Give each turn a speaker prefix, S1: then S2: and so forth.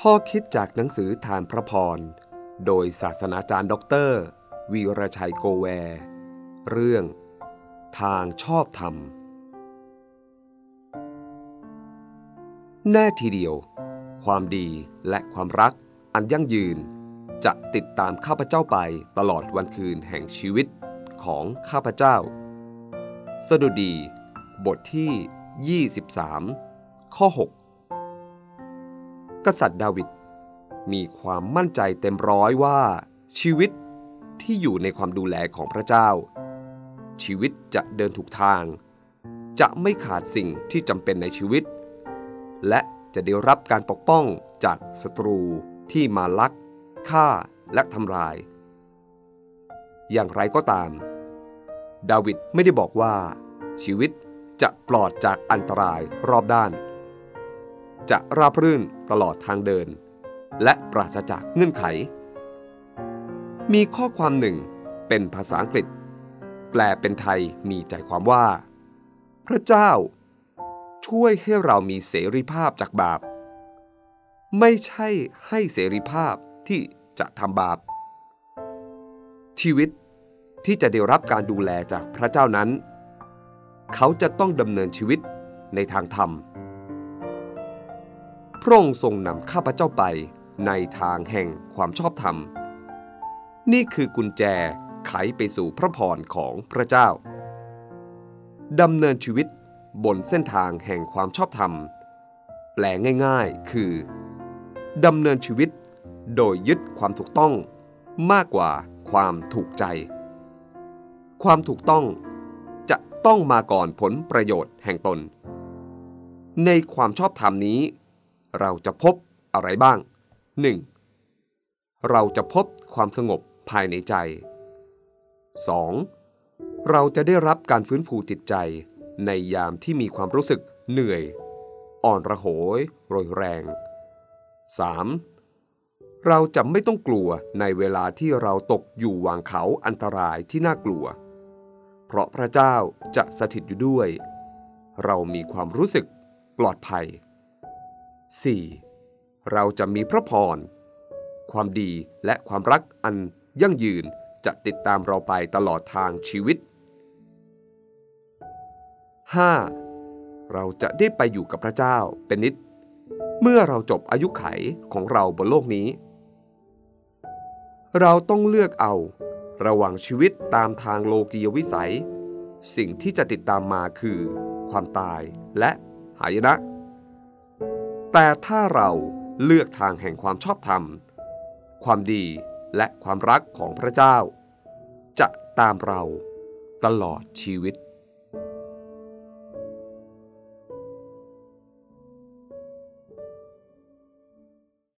S1: ข้อคิดจากหนังสือธารพระพร โดยศาสนาจารย์ด็อกเตอร์ วีรชัยโกแวร์ เรื่อง ทางชอบธรรม แน่ทีเดียว ความดีและความรักอันยั่งยืน จะติดตามข้าพเจ้าไปตลอดวันคืนแห่งชีวิตของข้าพเจ้า สดุดี บทที่ 23 ข้อ 6 กษัตริย์ดาวิดมีความมั่นใจเต็มร้อยว่า ชีวิตที่อยู่ในความดูแลของพระเจ้า ชีวิตจะเดินถูกทาง จะไม่ขาดสิ่งที่จำเป็นในชีวิต และจะได้รับการปกป้องจากศัตรูที่มาลักฆ่าและทำลาย อย่างไรก็ตาม ดาวิดไม่ได้บอกว่า ชีวิตจะปลอดจากอันตรายรอบด้าน จะราบรื่นตลอดทางเดิน และปราศจากเงื่อนไข มีข้อความหนึ่งเป็นภาษาอังกฤษ แปลเป็นไทยมีใจความว่า พระเจ้า ช่วยให้เรามีเสรีภาพจากบาป ไม่ใช่ให้เสรีภาพที่จะทำบาป ชีวิตที่จะได้รับการดูแลจากพระเจ้านั้น เขาจะต้องดำเนินชีวิตในทางธรรม พระองค์ทรงนำข้าพเจ้าไปในทางแห่งความชอบธรรม นี่คือกุญแจไขไปสู่พระพรของพระเจ้าดำเนินชีวิตบนเส้นทางแห่งความชอบธรรม แปลง่ายๆ คือดำเนินชีวิตโดยยึดความถูกต้องมากกว่าความถูกใจ ความถูกต้องจะต้องมาก่อนผลประโยชน์แห่งตน ในความชอบธรรมนี้ เราจะพบอะไรบ้าง 1. เราจะพบความสงบภายในใจ 2. เราจะได้รับการฟื้นฟูจิตใจในยามที่มีความรู้สึกเหนื่อย อ่อนระโหยโรยแรง 3. เราจะไม่ต้องกลัวในเวลาที่เราตกอยู่วางเขาอันตรายที่น่ากลัว เพราะพระเจ้าจะสถิตอยู่ด้วย เรามีความรู้สึกปลอดภัย 4. เราจะมีพระพร ความดีและความรักอันยั่งยืนจะติดตามเราไปตลอดทางชีวิต 5. เราจะได้ไปอยู่กับพระเจ้าเป็นนิด เมื่อเราจบอายุไขของเราบนโลกนี้ เราต้องเลือกเอา ระหว่างชีวิตตามทางโลกียวิสัย สิ่งที่จะติดตามมาคือ ความตายและหายนะ แต่ถ้าเราเลือกทางแห่งความชอบธรรม ความดีและความรักของพระเจ้า จะตามเราตลอดชีวิต